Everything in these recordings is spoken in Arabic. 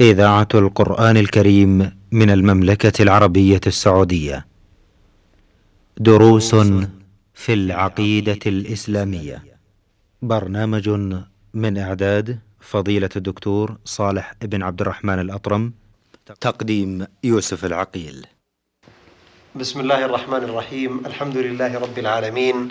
إذاعة القرآن الكريم من المملكة العربية السعودية. دروس في العقيدة الإسلامية. برنامج من إعداد فضيلة الدكتور صالح بن عبد الرحمن الأطرم. تقديم يوسف العقيل. بسم الله الرحمن الرحيم الحمد لله رب العالمين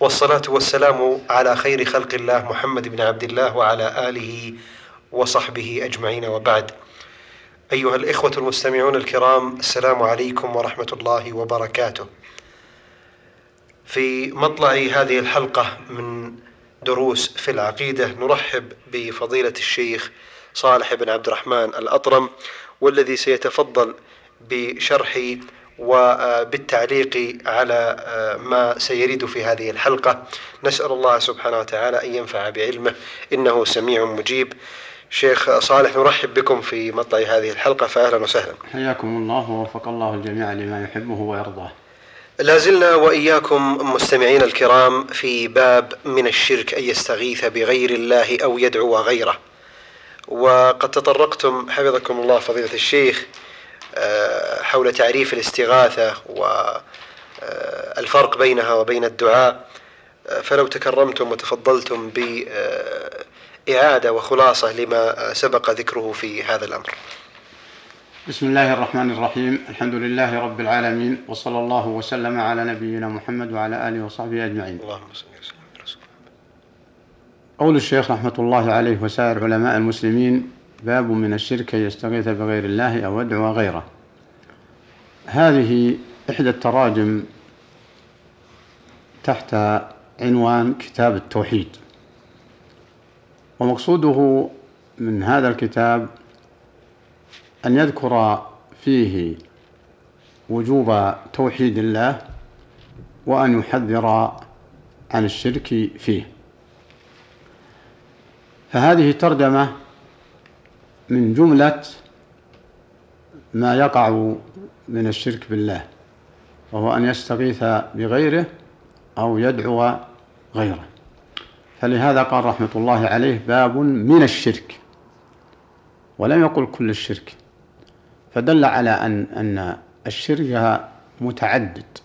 والصلاة والسلام على خير خلق الله محمد بن عبد الله وعلى آله أجمعين وبعد. أيها الإخوة المستمعون الكرام السلام عليكم ورحمة الله وبركاته. في مطلع هذه الحلقة من دروس في العقيدة نرحب بفضيلة الشيخ صالح بن عبد الرحمن الأطرم والذي سيتفضل بشرح وبالتعليق على ما سيرد في هذه الحلقة. نسأل الله سبحانه وتعالى أن ينفع بعلمه. إنه سميع مجيب. شيخ صالح نرحب بكم في مطلع هذه الحلقة فأهلا وسهلا. حياكم الله ووفق الله الجميع لما يحبه ويرضاه. لا زلنا وإياكم مستمعين الكرام في باب من الشرك أن يستغيث بغير الله أو يدعو غيره. وقد تطرقتم حفظكم الله فضيلة الشيخ حول تعريف الاستغاثة والفرق بينها وبين الدعاء. فلو تكرمتم وتفضلتم بإعادة وخلاصة لما سبق ذكره في هذا الأمر. بسم الله الرحمن الرحيم. الحمد لله رب العالمين وصلى الله وسلم على نبينا محمد وعلى آله وصحبه أجمعين. اللهم صل وسلم قول الشيخ رحمة الله عليه وسائر علماء المسلمين باب من الشرك يستغيث بغير الله أو يدعو غيره. هذه إحدى التراجم تحت عنوان كتاب التوحيد. ومقصوده من هذا الكتاب أن يذكر فيه وجوب توحيد الله وأن يحذر عن الشرك فيه. فهذه ترجمة من جملة ما يقع من الشرك بالله وهو أن يستغيث بغيره أو يدعو غيره. فلهذا قال رحمة الله عليه باب من الشرك. ولم يقل كل الشرك. فدل على أن أن الشرك متعدد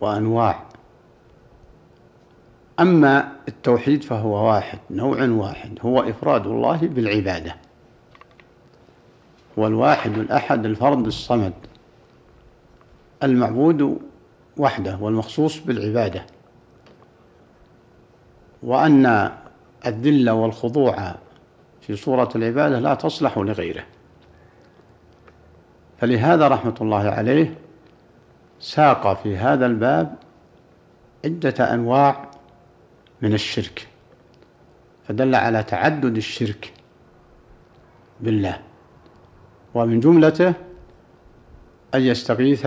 وأنواع. أما التوحيد فهو واحد نوع واحد هو إفراد الله بالعبادة. هو الواحد الأحد الفرد الصمد. المعبود وحده والمخصوص بالعبادة. وأن الذل والخضوع في صورة العبادة لا تصلح لغيره. فلهذا رحمة الله عليه ساق في هذا الباب عدة أنواع من الشرك فدل على تعدد الشرك بالله ومن جملته أن يستغيث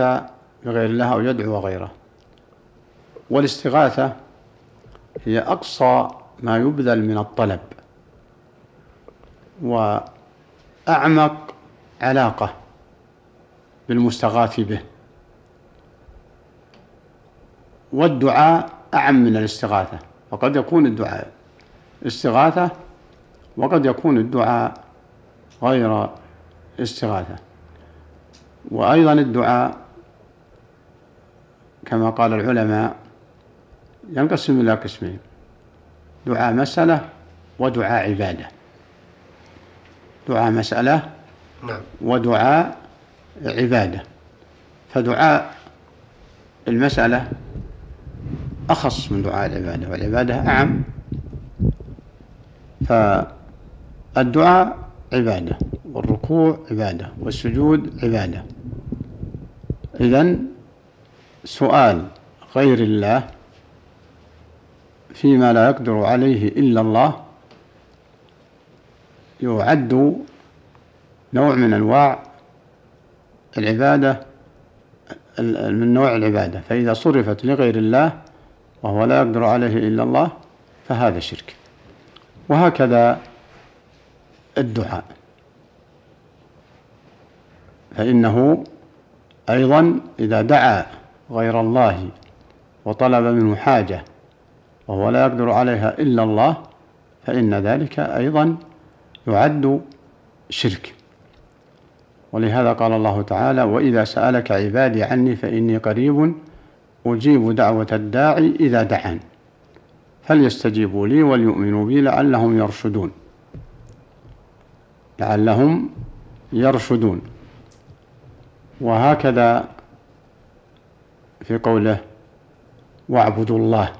بغير الله أو يدعو غيره والاستغاثة هي أقصى ما يبذل من الطلب وأعمق علاقة بالمستغاث به. والدعاء أعم من الاستغاثة وقد يكون الدعاء استغاثة وقد يكون الدعاء غير استغاثة. وأيضا الدعاء كما قال العلماء ينقسم إلى قسمين دعاء مسألة ودعاء عبادة. دعاء مسألة نعم. ودعاء عبادة. فدعاء المسألة أخص من دعاء العبادة والعبادة أعم. فالدعاء عبادة والركوع عبادة والسجود عبادة. إذن سؤال غير الله فيما لا يقدر عليه إلا الله يعد نوع من أنواع العبادة من نوع العبادة. فإذا صرفت لغير الله وهو لا يقدر عليه إلا الله فهذا شرك. وهكذا الدعاء. فإنه أيضا إذا دعا غير الله وطلب منه حاجة وهو لا يقدر عليها إلا الله فإن ذلك أيضا يعد شرك. ولهذا قال الله تعالى وإذا سألك عبادي عني فإني قريب أجيب دعوة الداعي إذا دعان فليستجيبوا لي وليؤمنوا بي لعلهم يرشدون. لعلهم يرشدون. وهكذا في قوله واعبدوا الله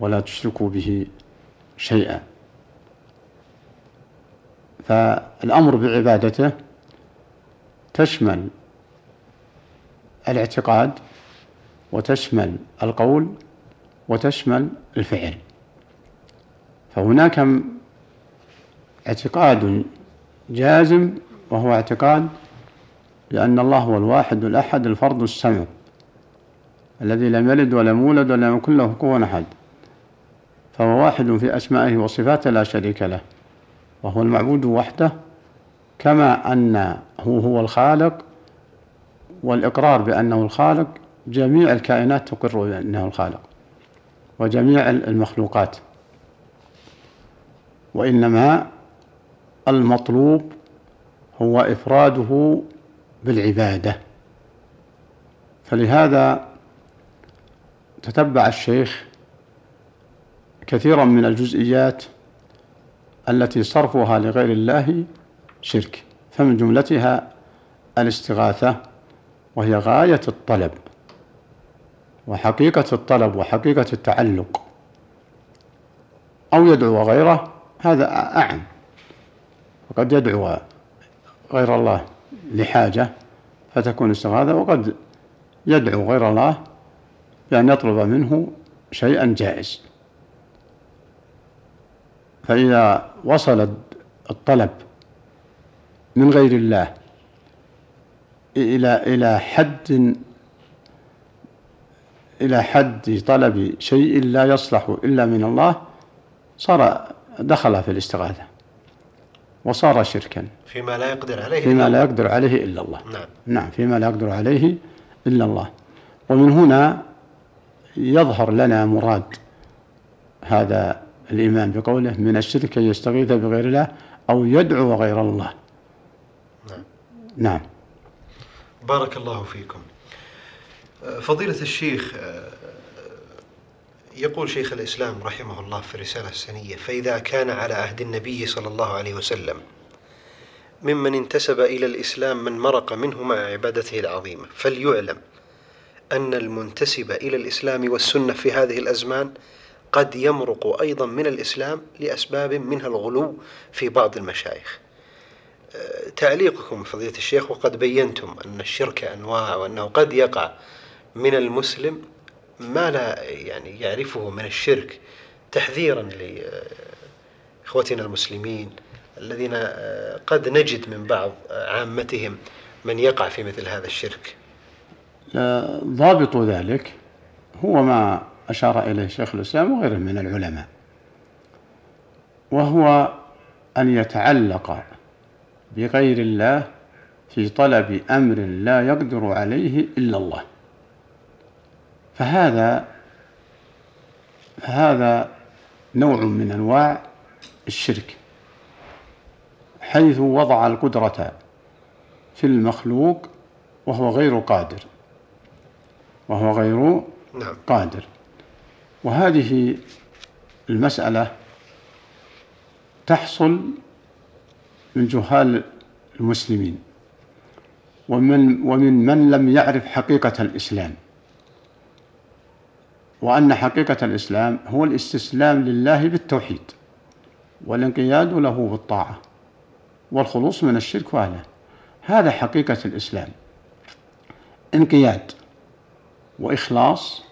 ولا تشركوا به شيئا. فالأمر بعبادته تشمل الاعتقاد وتشمل القول وتشمل الفعل. فهناك اعتقاد جازم وهو اعتقاد بأن الله هو الواحد الأحد الفرد السمع الذي لم يلد ولم يولد ولم يكن له كفوا أحد. فهو واحد في أسمائه وصفاته لا شريك له وهو المعبود وحده كما أنه هو الخالق والإقرار بأنه الخالق جميع الكائنات تقر بأنه الخالق وجميع المخلوقات وإنما المطلوب هو إفراده بالعبادة. فلهذا تتبع الشيخ كثيرا من الجزئيات التي صرفها لغير الله شرك فمن جملتها الاستغاثة وهي غاية الطلب وحقيقة الطلب وحقيقة التعلق أو يدعو غيره هذا أعم. وقد يدعو غير الله لحاجة فتكون استغاثة وقد يدعو غير الله بأن يطلب منه شيئا جائز. فإذا وصل الطلب من غير الله إلى إلى حد إلى حد طلب شيء لا يصلح إلا من الله صار دخل في الاستغاثة وصار شركا. فيما لا يقدر عليه فيما لا يقدر عليه إلا الله. نعم. نعم فيما لا يقدر عليه إلا الله. ومن هنا يظهر لنا مراد هذا الإيمان بقوله من الشرك أن يستغيث بغير الله أو يدعو غير الله. نعم. نعم. بارك الله فيكم. فضيلة الشيخ يقول شيخ الإسلام رحمه الله في الرسالة السنية فإذا كان على عهد النبي صلى الله عليه وسلم ممن انتسب إلى الإسلام من مرق منه مع عبادته العظيمة فليعلم أن المنتسب إلى الإسلام والسنة في هذه الأزمان قد يمرق أيضا من الإسلام لأسباب منها الغلو في بعض المشايخ. تعليقكم فضيلة الشيخ وقد بينتم أن الشرك أنواع وأنه قد يقع من المسلم. ما لا يعني يعرفه من الشرك تحذيرا لإخوتنا المسلمين الذين قد نجد من بعض عامتهم من يقع في مثل هذا الشرك؟ ضابط ذلك هو ما أشار إليه شيخ الإسلام وغيره من العلماء وهو أن يتعلق بغير الله في طلب أمر لا يقدر عليه إلا الله فهذا فهذا نوع من أنواع الشرك حيث وضع القدرة في المخلوق وهو غير قادر وهو غير نعم. قادر وهذه المسألة تحصل من جهال المسلمين ومن ومن من لم يعرف حقيقة الإسلام. وأن حقيقة الإسلام هو الاستسلام لله بالتوحيد والانقياد له بالطاعة والخلوص من الشرك وأهله. هذا حقيقة الإسلام. انقياد وإخلاص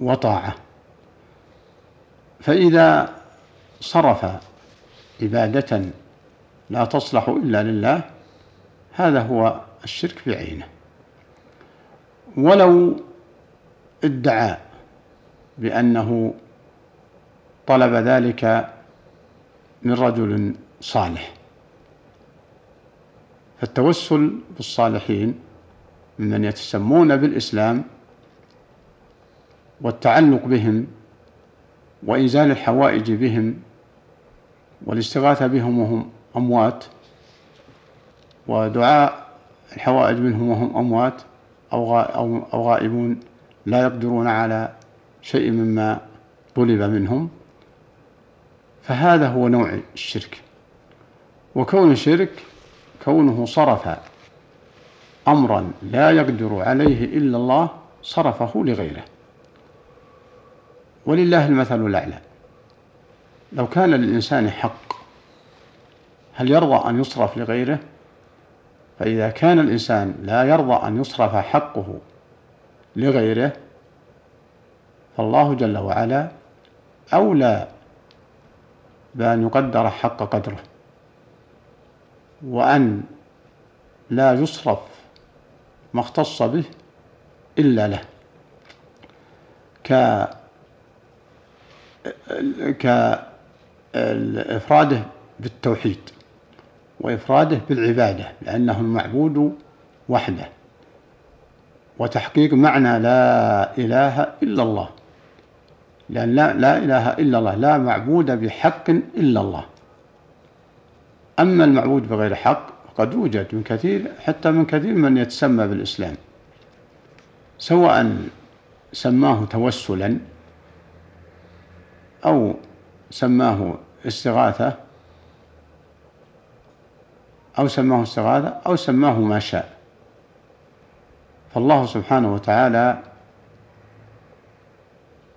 وطاعة. فإذا صرف عبادة لا تصلح إلا لله هذا هو الشرك بعينه ولو ادعى بأنه طلب ذلك من رجل صالح. فالتوسل بالصالحين ممن يتسمون بالإسلام والتعلق بهم وإنزال الحوائج بهم والاستغاثة بهم وهم أموات ودعاء الحوائج منهم وهم أموات أو أو غائبون لا يقدرون على شيء مما طلب منهم. فهذا هو نوع الشرك. وكون الشرك كونه صرف أمرا لا يقدر عليه إلا الله صرفه لغيره. ولله المثل الأعلى. لو كان للإنسان حق هل يرضى أن يصرف لغيره؟ فإذا كان الإنسان لا يرضى أن يصرف حقه لغيره فالله جل وعلا أولى بأن يقدر حق قدره. وأن لا يصرف ما اختص به إلا له. ك كإفراده بالتوحيد وإفراده بالعبادة لأنه المعبود وحده. وتحقيق معنى لا إله إلا الله. لأن لا, لا إله إلا الله لا معبود بحق إلا الله. أما المعبود بغير حق قد يوجد من كثير حتى من كثير من يتسمى بالإسلام. سواء سماه توسلا أو سماه استغاثة أو سماه استغاثة أو سماه ما شاء. فالله سبحانه وتعالى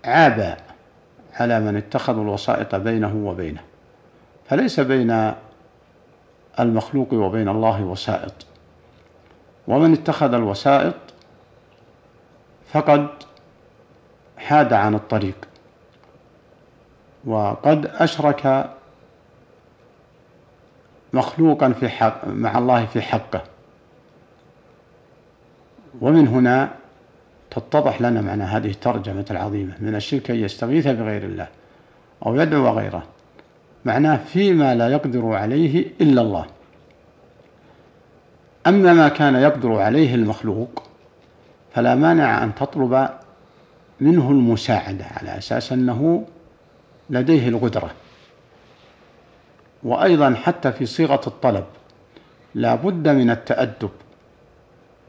عاب على من اتخذوا الوسائط بينه وبينه. فليس بين المخلوق وبين الله وسائط. ومن اتخذ الوسائط فقد حاد عن الطريق. وقد أشرك مخلوقا في حق مع الله في حقه. ومن هنا تتضح لنا معنى هذه الترجمة العظيمة من الشرك أن يستغيث بغير الله أو يدعو غيره. معناه فيما لا يقدر عليه إلا الله. أما ما كان يقدر عليه المخلوق فلا مانع أن تطلب منه المساعدة على أساس أنه لديه القدرة. وأيضا حتى في صيغة الطلب لا بد من التأدب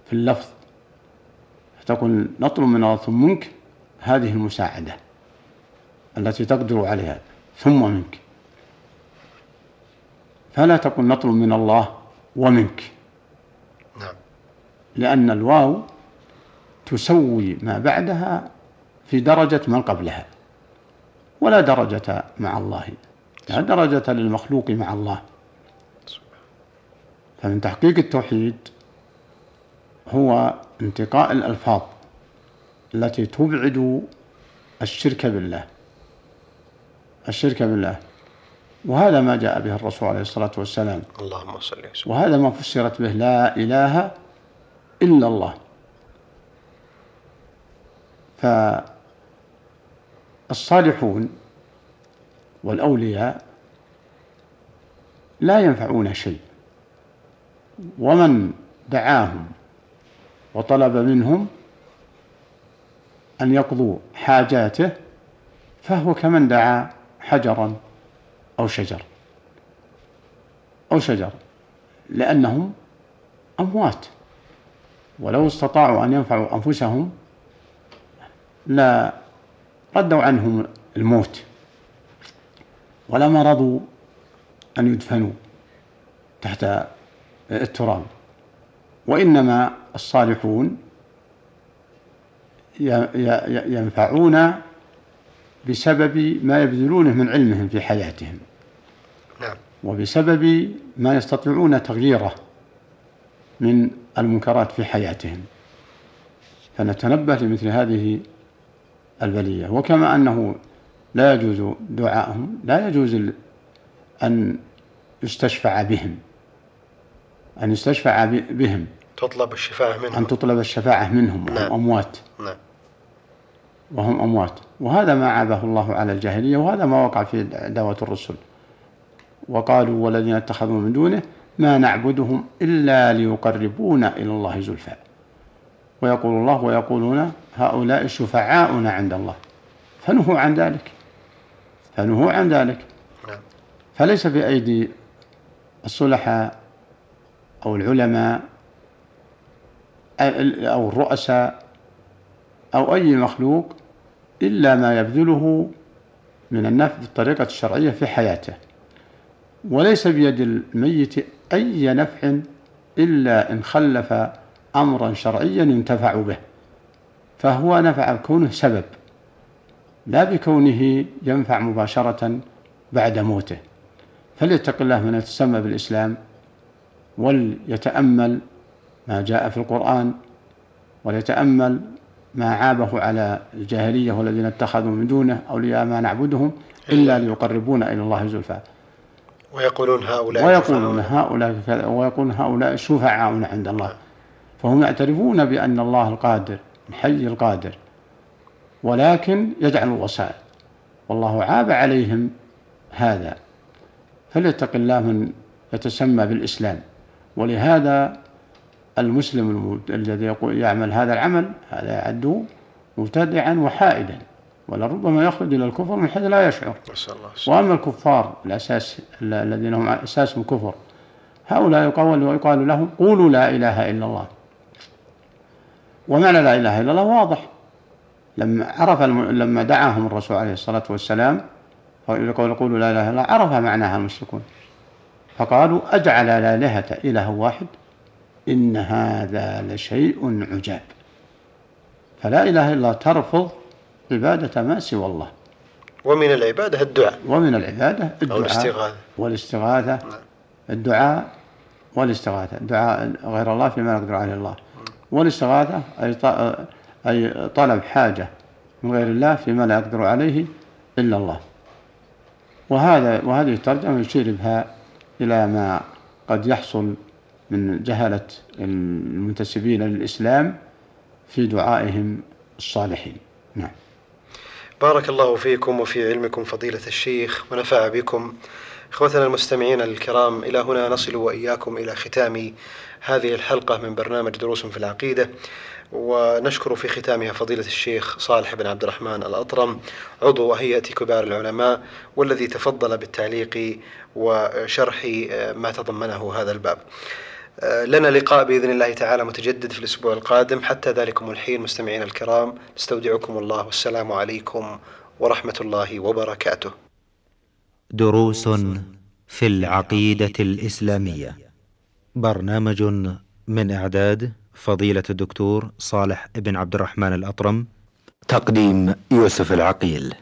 في اللفظ. فتقول نطلب من الله ثم منك هذه المساعدة التي تقدر عليها. ثم منك. فلا تقل نطلب من الله ومنك. نعم. لأن الواو تسوي ما بعدها في درجة من قبلها. ولا درجة مع الله. لا درجة للمخلوق مع الله. فمن تحقيق التوحيد هو انتقاء الألفاظ التي تبعد الشرك بالله. الشرك بالله. وهذا ما جاء به الرسول عليه الصلاة والسلام. اللهم صل وسلم. وهذا ما فسرت به لا إله إلا الله. فالصالحون والأولياء لا ينفعون شيء. ومن دعاهم وطلب منهم أن يقضوا حاجاته فهو كمن دعا حجرا أو شجر أو شجر لأنهم أموات. ولو استطاعوا أن ينفعوا أنفسهم لا ردوا عنهم الموت ولما رضوا أن يدفنوا تحت التراب. وإنما الصالحون ينفعون بسبب ما يبذلونه من علمهم في حياتهم. نعم. وبسبب ما يستطيعون تغييره من المنكرات في حياتهم. فنتنبه لمثل هذه البلية. وكما أنه لا يجوز دعائهم لا يجوز أن يستشفع بهم. أن يستشفع بهم. تطلب الشفاعة منهم. أن تطلب الشفاعة منهم. نعم. وهم أموات. نعم. وهم أموات. وهذا ما عابه الله على الجاهلية وهذا ما وقع في دعوة الرسل. وقالوا والذين اتخذوا من دونه ما نعبدهم إلا ليقربونا إلى الله زلفى. ويقول الله ويقولون هؤلاء شفعاؤنا عند الله. فنهوا عن ذلك. فنهوا عن ذلك. نعم. فليس في أيدي الصلحاء أو العلماء أو الرؤساء أو أي مخلوق إلا ما يبذله من النفع بالطريقة الشرعية في حياته. وليس بيد الميت أي نفع إلا إن خلف أمرا شرعيا ينتفع به فهو نفع كونه سبب لا بكونه ينفع مباشرة بعد موته. فليتق الله من يتسمى بالإسلام وليتأمل ما جاء في القرآن وليتأمل ما عابه على الجاهلية والذين اتخذوا من دونه أولياء ما نعبدهم إلا ليقربونا إلى الله زلفى. ويقولون هؤلاء ويقولون هؤلاء ويقولون هؤلاء شفعاؤنا عند الله. فهم يعترفون بأن الله القادر الحي القادر ولكن يجعل الوسائل. والله عاب عليهم هذا. فليتق الله من يتسمى بالإسلام. ولهذا المسلم الذي يعمل هذا العمل هذا يعد مبتدعا وحائدا. ولربما يخرج إلى الكفر من حيث لا يشعر. وأما الكفار الأساس الذين هم أساسهم كفر هؤلاء يقول ويقال لهم قولوا لا إله إلا الله. ومعنى لا إله إلا الله واضح. لما عرف الم... لما دعاهم الرسول عليه الصلاة والسلام يقول قولوا لا إله إلا الله عرف معناها المشركون. فقالوا أجعل الآلهة إله واحد؟ إن هذا لشيء عجاب. فلا إله إلا الله ترفض عبادة ما سوى الله. ومن العبادة الدعاء. ومن العبادة الدعاء أو الاستغاثة. والاستغاثة. نعم. الدعاء والاستغاثة. دعاء غير الله فيما يقدر عليه الله. والاستغاثة أي أي طلب حاجة من غير الله فيما لا يقدر عليه إلا الله. وهذا وهذه الترجمة يشير بها إلى ما قد يحصل من جهلة المنتسبين للإسلام في دعائهم الصالحين. نعم. بارك الله فيكم وفي علمكم فضيلة الشيخ ونفع بكم. إخوتنا المستمعين الكرام إلى هنا نصل وإياكم إلى ختام هذه الحلقة من برنامج دروس في العقيدة. ونشكر في ختامها فضيلة الشيخ صالح بن عبد الرحمن الأطرم عضو هيئة كبار العلماء والذي تفضل بالتعليق وشرح ما تضمنه هذا الباب. لنا لقاء بإذن الله تعالى متجدد في الأسبوع القادم. حتى ذلكم الحين مستمعين الكرام نستودعكم الله والسلام عليكم ورحمة الله وبركاته. دروس في العقيدة الإسلامية. برنامج من إعداد فضيلة الدكتور صالح بن عبد الرحمن الأطرم. تقديم يوسف العقيل.